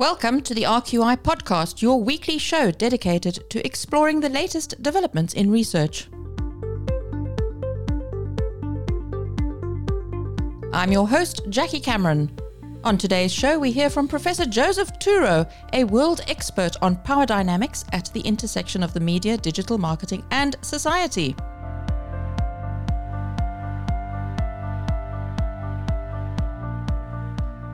Welcome to the RQI podcast, your weekly show dedicated to exploring the latest developments in research. I'm your host, Jackie Cameron. On today's show, we hear from Professor Joseph Turow, a world expert on power dynamics at the intersection of the media, digital marketing, and society.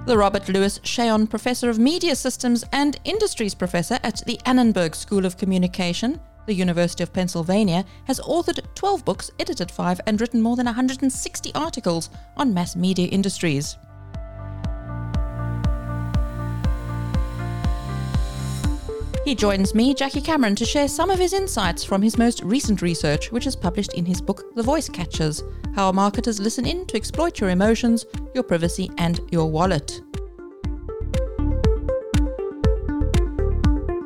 The Robert Louis Shayon Professor of Media Systems and Industries Professor at the Annenberg School of Communication, the University of Pennsylvania, has authored 12 books, edited 5, and written more than 160 articles on mass media industries. He joins me, Jackie Cameron, to share some of his insights from his most recent research, which is published in his book, The Voice Catchers How Marketers Listen In to Exploit Your Emotions, Your Privacy, and Your Wallet.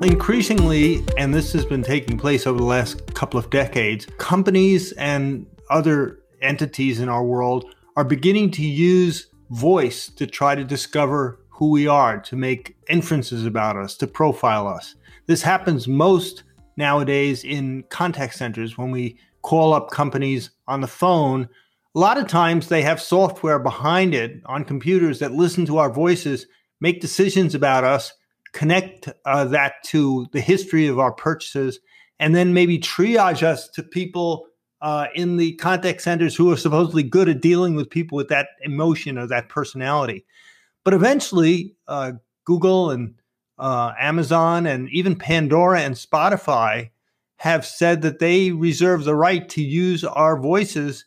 Increasingly, and this has been taking place over the last couple of decades, companies and other entities in our world are beginning to use voice to try to discover who we are, to make inferences about us, to profile us. This happens most nowadays in contact centers when we call up companies on the phone. A lot of times they have software behind it on computers that listen to our voices, make decisions about us, connect uh, that to the history of our purchases, and then maybe triage us to people uh, in the contact centers who are supposedly good at dealing with people with that emotion or that personality. But eventually, uh, Google and uh, Amazon and even Pandora and Spotify have said that they reserve the right to use our voices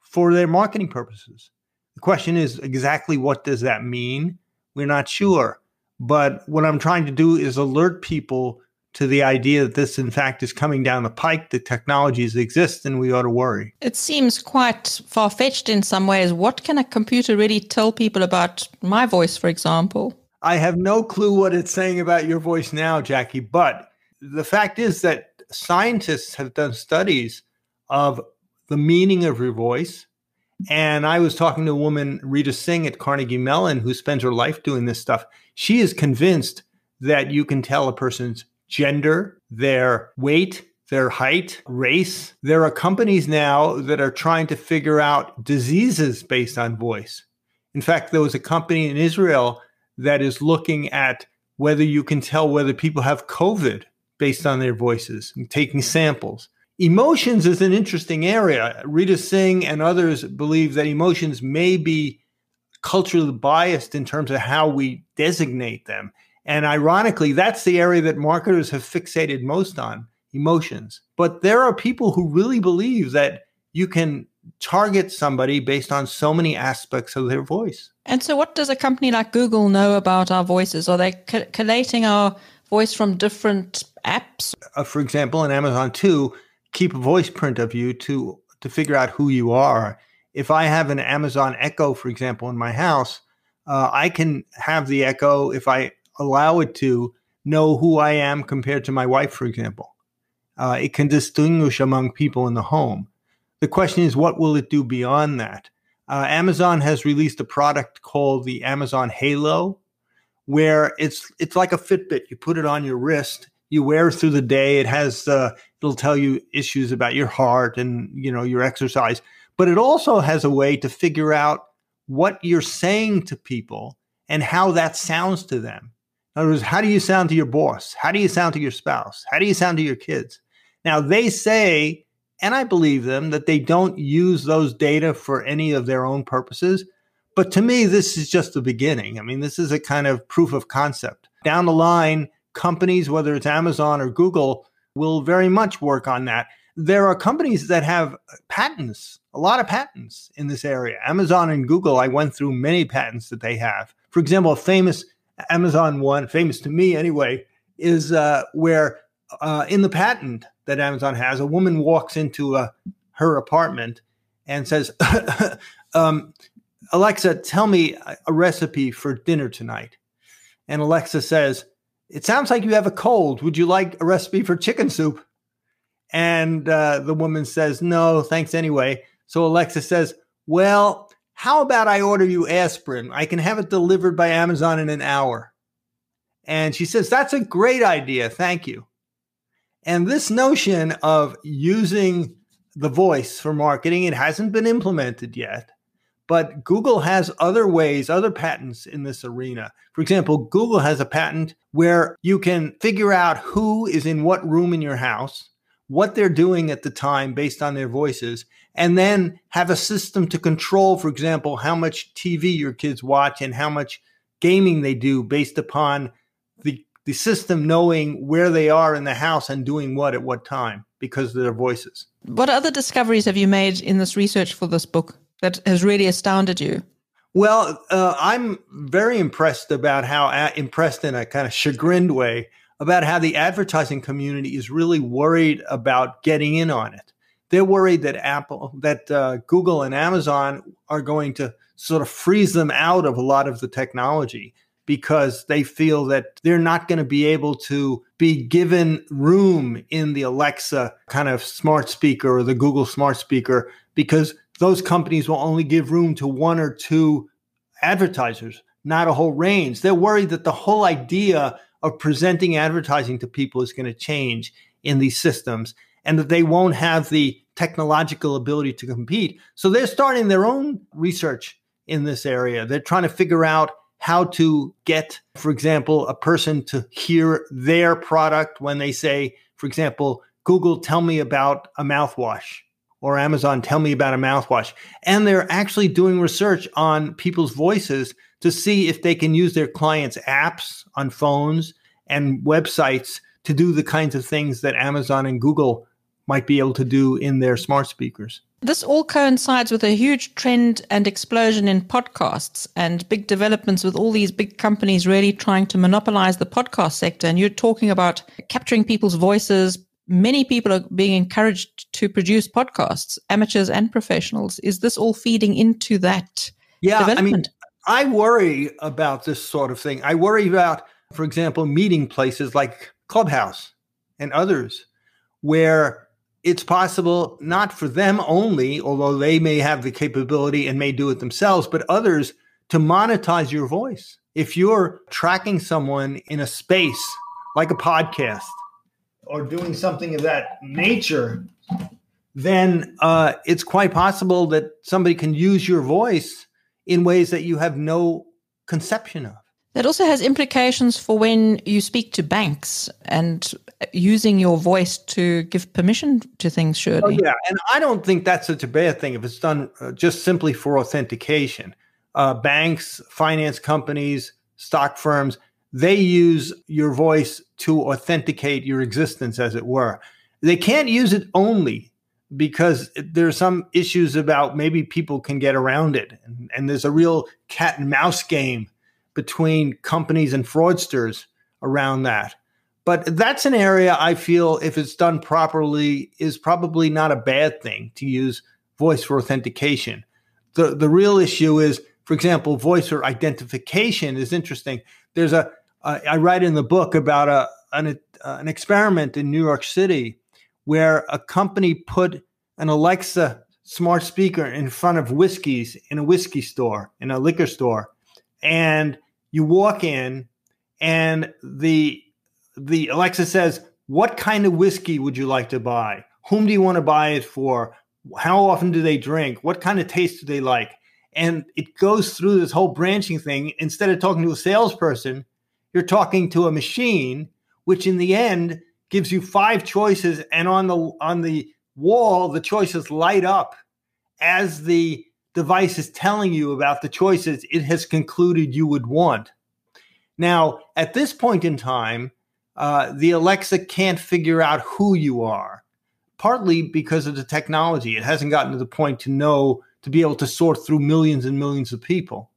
for their marketing purposes. The question is exactly what does that mean? We're not sure. But what I'm trying to do is alert people to the idea that this, in fact, is coming down the pike, the technologies exist, and we ought to worry. It seems quite far fetched in some ways. What can a computer really tell people about my voice, for example? I have no clue what it's saying about your voice now, Jackie. But the fact is that scientists have done studies of the meaning of your voice. And I was talking to a woman, Rita Singh at Carnegie Mellon, who spends her life doing this stuff. She is convinced that you can tell a person's gender, their weight, their height, race. There are companies now that are trying to figure out diseases based on voice. In fact, there was a company in Israel that is looking at whether you can tell whether people have COVID based on their voices and taking samples. Emotions is an interesting area. Rita Singh and others believe that emotions may be culturally biased in terms of how we designate them. And ironically, that's the area that marketers have fixated most on emotions. But there are people who really believe that you can target somebody based on so many aspects of their voice. And so, what does a company like Google know about our voices? Are they co- collating our voice from different apps? Uh, for example, in Amazon 2, keep a voice print of you to to figure out who you are. If I have an Amazon Echo, for example, in my house, uh, I can have the Echo, if I allow it to, know who I am compared to my wife, for example. Uh, it can distinguish among people in the home. The question is, what will it do beyond that? Uh, Amazon has released a product called the Amazon Halo, where it's it's like a Fitbit. You put it on your wrist, you wear it through the day. It has uh, it'll tell you issues about your heart and you know your exercise, but it also has a way to figure out what you're saying to people and how that sounds to them. In other words, how do you sound to your boss? How do you sound to your spouse? How do you sound to your kids? Now they say and I believe them that they don't use those data for any of their own purposes. But to me, this is just the beginning. I mean, this is a kind of proof of concept. Down the line, companies, whether it's Amazon or Google, will very much work on that. There are companies that have patents, a lot of patents in this area. Amazon and Google, I went through many patents that they have. For example, a famous Amazon one, famous to me anyway, is uh, where uh, in the patent, that Amazon has, a woman walks into uh, her apartment and says, um, Alexa, tell me a recipe for dinner tonight. And Alexa says, It sounds like you have a cold. Would you like a recipe for chicken soup? And uh, the woman says, No, thanks anyway. So Alexa says, Well, how about I order you aspirin? I can have it delivered by Amazon in an hour. And she says, That's a great idea. Thank you. And this notion of using the voice for marketing, it hasn't been implemented yet. But Google has other ways, other patents in this arena. For example, Google has a patent where you can figure out who is in what room in your house, what they're doing at the time based on their voices, and then have a system to control, for example, how much TV your kids watch and how much gaming they do based upon the the system knowing where they are in the house and doing what at what time because of their voices. What other discoveries have you made in this research for this book? that has really astounded you? Well, uh, I'm very impressed about how uh, impressed in a kind of chagrined way about how the advertising community is really worried about getting in on it. They're worried that Apple, that uh, Google and Amazon are going to sort of freeze them out of a lot of the technology because they feel that they're not going to be able to be given room in the Alexa kind of smart speaker or the Google smart speaker because those companies will only give room to one or two advertisers, not a whole range. They're worried that the whole idea of presenting advertising to people is going to change in these systems and that they won't have the technological ability to compete. So they're starting their own research in this area. They're trying to figure out how to get, for example, a person to hear their product when they say, for example, Google, tell me about a mouthwash or Amazon tell me about a mouthwash. And they're actually doing research on people's voices to see if they can use their clients' apps on phones and websites to do the kinds of things that Amazon and Google might be able to do in their smart speakers. This all coincides with a huge trend and explosion in podcasts and big developments with all these big companies really trying to monopolize the podcast sector. And you're talking about capturing people's voices, many people are being encouraged to produce podcasts, amateurs and professionals. Is this all feeding into that yeah, development? I mean, I worry about this sort of thing. I worry about, for example, meeting places like Clubhouse and others where it's possible not for them only, although they may have the capability and may do it themselves, but others to monetize your voice. If you're tracking someone in a space like a podcast, or doing something of that nature, then uh, it's quite possible that somebody can use your voice in ways that you have no conception of. That also has implications for when you speak to banks and using your voice to give permission to things, surely. Oh, yeah. And I don't think that's such a bad thing if it's done uh, just simply for authentication. Uh, banks, finance companies, stock firms, they use your voice to authenticate your existence, as it were. They can't use it only because there are some issues about maybe people can get around it. And, and there's a real cat and mouse game between companies and fraudsters around that. But that's an area I feel, if it's done properly, is probably not a bad thing to use voice for authentication. The, the real issue is, for example, voice for identification is interesting. There's a uh, I write in the book about a an, uh, an experiment in New York City where a company put an Alexa smart speaker in front of whiskeys in a whiskey store, in a liquor store, and you walk in, and the the Alexa says, "What kind of whiskey would you like to buy? Whom do you want to buy it for? How often do they drink? What kind of taste do they like?" And it goes through this whole branching thing. Instead of talking to a salesperson, you're talking to a machine, which in the end gives you five choices, and on the on the wall, the choices light up as the device is telling you about the choices it has concluded you would want. Now, at this point in time, uh, the Alexa can't figure out who you are, partly because of the technology. It hasn't gotten to the point to know to be able to sort through millions and millions of people.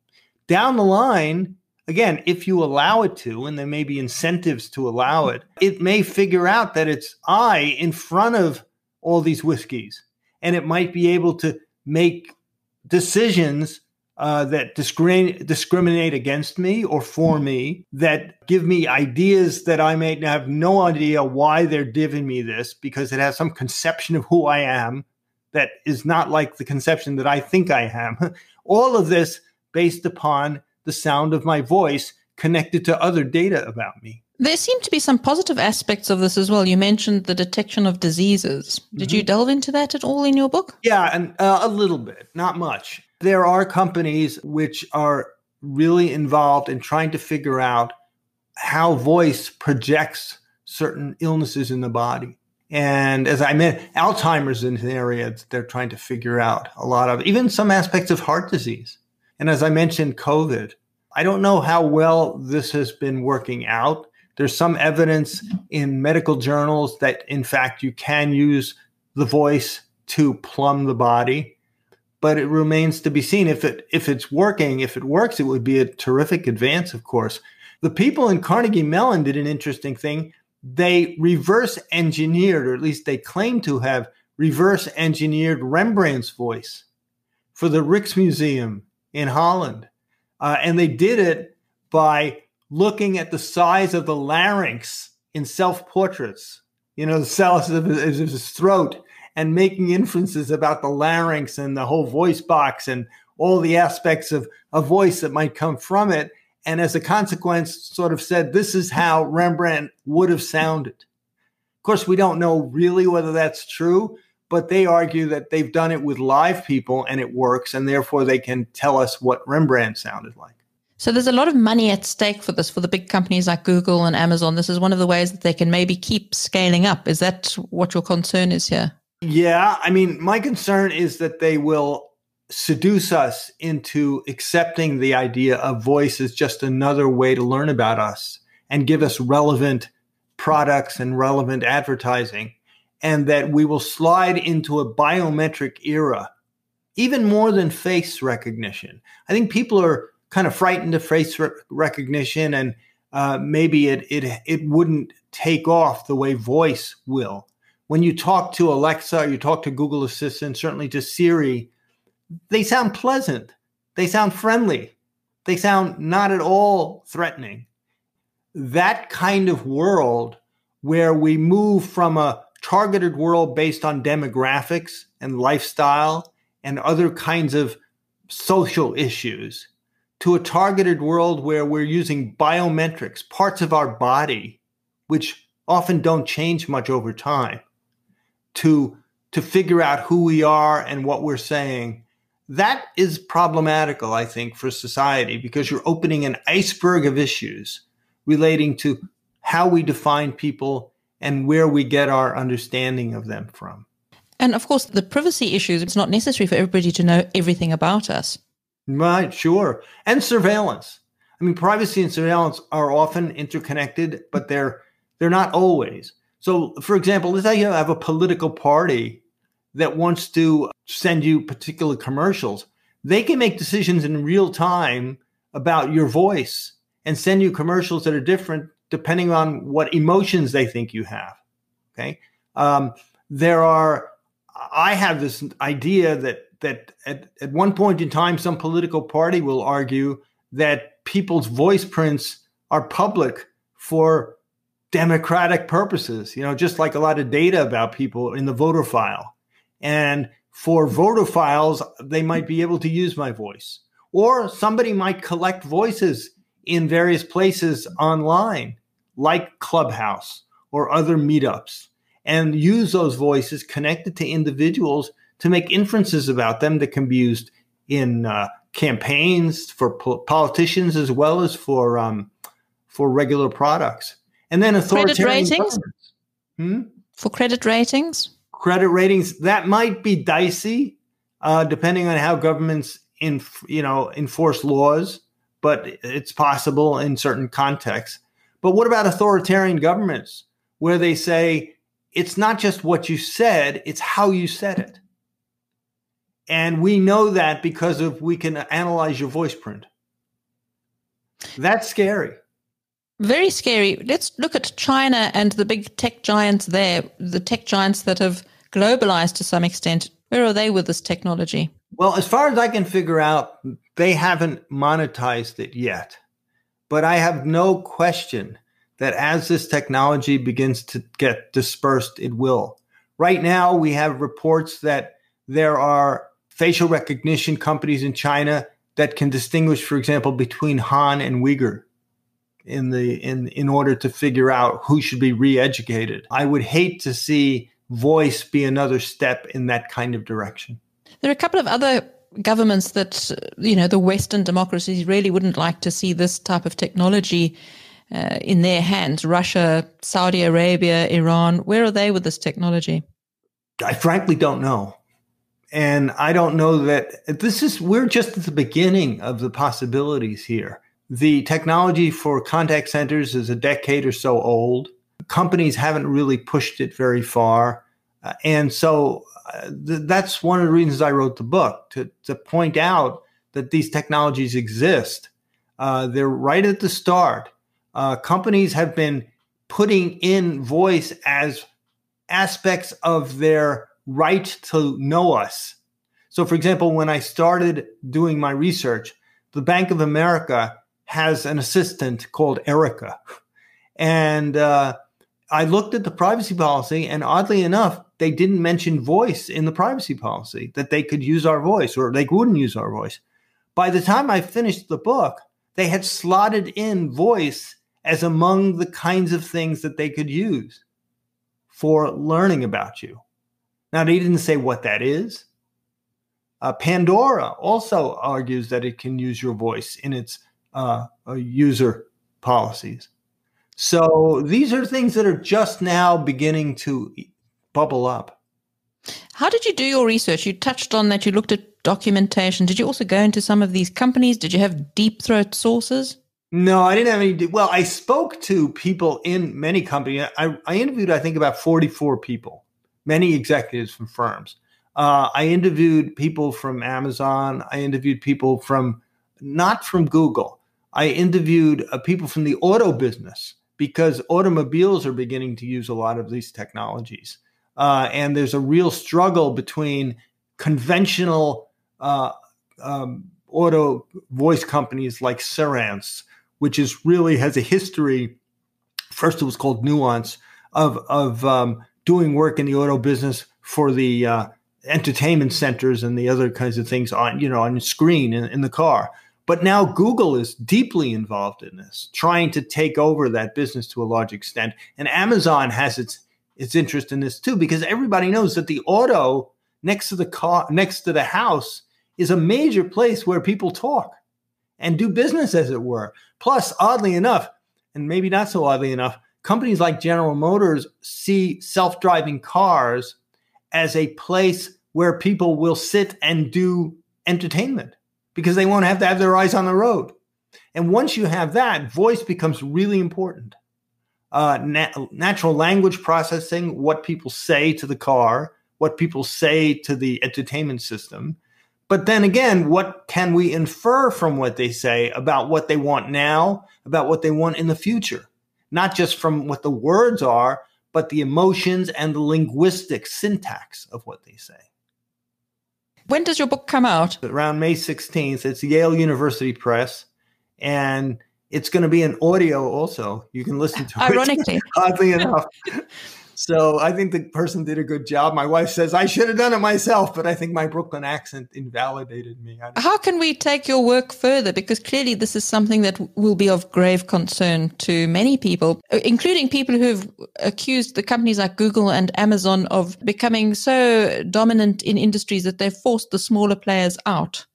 Down the line, again, if you allow it to, and there may be incentives to allow it, it may figure out that it's I in front of all these whiskeys. And it might be able to make decisions uh, that discriminate, discriminate against me or for me, that give me ideas that I may have no idea why they're giving me this because it has some conception of who I am that is not like the conception that I think I am. All of this based upon the sound of my voice connected to other data about me. There seem to be some positive aspects of this as well. You mentioned the detection of diseases. Did mm-hmm. you delve into that at all in your book? Yeah, and uh, a little bit, not much. There are companies which are really involved in trying to figure out how voice projects certain illnesses in the body. And as I meant, Alzheimer's is an area that they're trying to figure out a lot of, even some aspects of heart disease. And as I mentioned, COVID. I don't know how well this has been working out. There's some evidence in medical journals that, in fact, you can use the voice to plumb the body, but it remains to be seen if it if it's working. If it works, it would be a terrific advance, of course. The people in Carnegie Mellon did an interesting thing. They reverse engineered, or at least they claim to have reverse engineered Rembrandt's voice for the Rijksmuseum in Holland. Uh, and they did it by looking at the size of the larynx in self portraits, you know, the size of his throat, and making inferences about the larynx and the whole voice box and all the aspects of a voice that might come from it. And as a consequence, sort of said, this is how Rembrandt would have sounded. Of course, we don't know really whether that's true, but they argue that they've done it with live people and it works, and therefore they can tell us what Rembrandt sounded like. So there's a lot of money at stake for this for the big companies like Google and Amazon. This is one of the ways that they can maybe keep scaling up. Is that what your concern is here? Yeah, I mean, my concern is that they will seduce us into accepting the idea of voice as just another way to learn about us and give us relevant products and relevant advertising and that we will slide into a biometric era, even more than face recognition. I think people are kind of frightened of face re- recognition, and uh, maybe it, it it wouldn't take off the way voice will. When you talk to Alexa, you talk to Google Assistant, certainly to Siri, they sound pleasant. They sound friendly. They sound not at all threatening. That kind of world where we move from a targeted world based on demographics and lifestyle and other kinds of social issues to a targeted world where we're using biometrics, parts of our body, which often don't change much over time, to, to figure out who we are and what we're saying. That is problematical, I think, for society because you're opening an iceberg of issues relating to how we define people and where we get our understanding of them from. And of course, the privacy issues, it's not necessary for everybody to know everything about us. Right, sure. And surveillance. I mean, privacy and surveillance are often interconnected, but they're they're not always. So, for example, let's say you have a political party that wants to send you particular commercials. They can make decisions in real time about your voice and send you commercials that are different depending on what emotions they think you have. Okay. Um, there are, I have this idea that, that at, at one point in time, some political party will argue that people's voice prints are public for democratic purposes, you know, just like a lot of data about people in the voter file. And for voter files, they might be able to use my voice. Or somebody might collect voices in various places online like Clubhouse or other meetups and use those voices connected to individuals to make inferences about them that can be used in uh, campaigns for po- politicians as well as for um, for regular products. And then authoritarian credit ratings hmm? for credit ratings. Credit ratings that might be dicey, uh, depending on how governments in you know enforce laws, but it's possible in certain contexts. But what about authoritarian governments where they say it's not just what you said, it's how you said it? And we know that because of we can analyze your voice print. That's scary. Very scary. Let's look at China and the big tech giants there, the tech giants that have globalized to some extent. Where are they with this technology? Well, as far as I can figure out, they haven't monetized it yet. But I have no question that as this technology begins to get dispersed, it will. Right now, we have reports that there are facial recognition companies in China that can distinguish, for example, between Han and Uyghur. in the in in order to figure out who should be re-educated. I would hate to see voice be another step in that kind of direction. There are a couple of other governments that you know the Western democracies really wouldn't like to see this type of technology uh, in their hands. Russia, Saudi Arabia, Iran. Where are they with this technology? I frankly don't know. And I don't know that this is, we're just at the beginning of the possibilities here. The technology for contact centers is a decade or so old. Companies haven't really pushed it very far. Uh, and so uh, th- that's one of the reasons I wrote the book to, to point out that these technologies exist. Uh, they're right at the start. Uh, companies have been putting in voice as aspects of their right to know us. So, for example, when I started doing my research, the Bank of America has an assistant called Erica. And uh, I looked at the privacy policy, and oddly enough, they didn't mention voice in the privacy policy that they could use our voice or they wouldn't use our voice. By the time I finished the book, they had slotted in voice as among the kinds of things that they could use for learning about you. Now, they didn't say what that is. Uh, Pandora also argues that it can use your voice in its uh, uh, user policies. So these are things that are just now beginning to bubble up. How did you do your research? You touched on that you looked at documentation. Did you also go into some of these companies? Did you have deep throat sources? No, I didn't have any. Well, I spoke to people in many companies. I, I interviewed, I think, about 44 people, many executives from firms. Uh, I interviewed people from Amazon. I interviewed people from not from Google. I interviewed uh, people from the auto business because automobiles are beginning to use a lot of these technologies. Uh, and there's a real struggle between conventional uh, um, auto voice companies like Cerence which is really has a history. First, it was called Nuance of of um, doing work in the auto business for the uh, entertainment centers and the other kinds of things on you know on screen in, in the car. But now Google is deeply involved in this, trying to take over that business to a large extent, and Amazon has its its interest in this too because everybody knows that the auto next to the car next to the house is a major place where people talk and do business, as it were. Plus, oddly enough, and maybe not so oddly enough, companies like General Motors see self driving cars as a place where people will sit and do entertainment because they won't have to have their eyes on the road. And once you have that, voice becomes really important. Uh, nat- natural language processing, what people say to the car, what people say to the entertainment system, but then again, what can we infer from what they say about what they want now, about what they want in the future? Not just from what the words are, but the emotions and the linguistic syntax of what they say. When does your book come out? Around May 16th. It's Yale University Press. And it's going to be an audio also. You can listen to it. Ironically. Oddly enough. So I think the person did a good job. My wife says I should have done it myself, but I think my Brooklyn accent invalidated me. How can we take your work further? Because clearly this is something that will be of grave concern to many people, uh, including people who have accused the companies like Google and Amazon of becoming so dominant in industries that they've forced the smaller players out.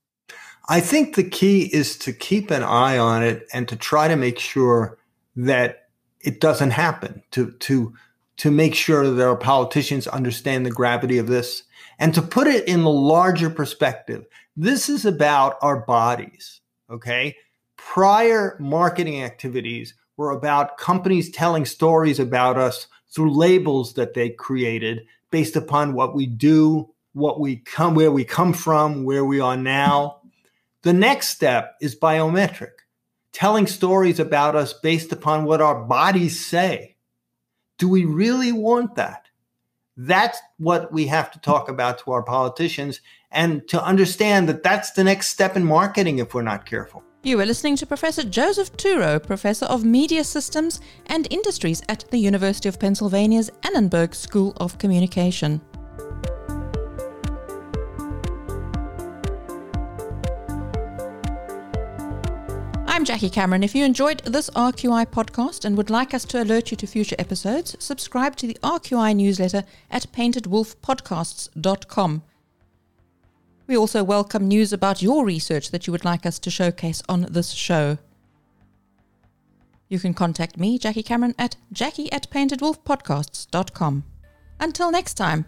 I think the key is to keep an eye on it and to try to make sure that it doesn't happen to to to make sure that our politicians understand the gravity of this and to put it in the larger perspective. This is about our bodies. Okay. Prior marketing activities were about companies telling stories about us through labels that they created based upon what we do, what we come, where we come from, where we are now. The next step is biometric, telling stories about us based upon what our bodies say do we really want that? That's what we have to talk about to our politicians and to understand that that's the next step in marketing if we're not careful. You were listening to Professor Joseph Turow, Professor of Media Systems and Industries at the University of Pennsylvania's Annenberg School of Communication. I'm Jackie Cameron. If you enjoyed this RQI podcast and would like us to alert you to future episodes, subscribe to the RQI newsletter at paintedwolfpodcasts.com. We also welcome news about your research that you would like us to showcase on this show. You can contact me, Jackie Cameron, at jackie at paintedwolfpodcasts.com. Until next time.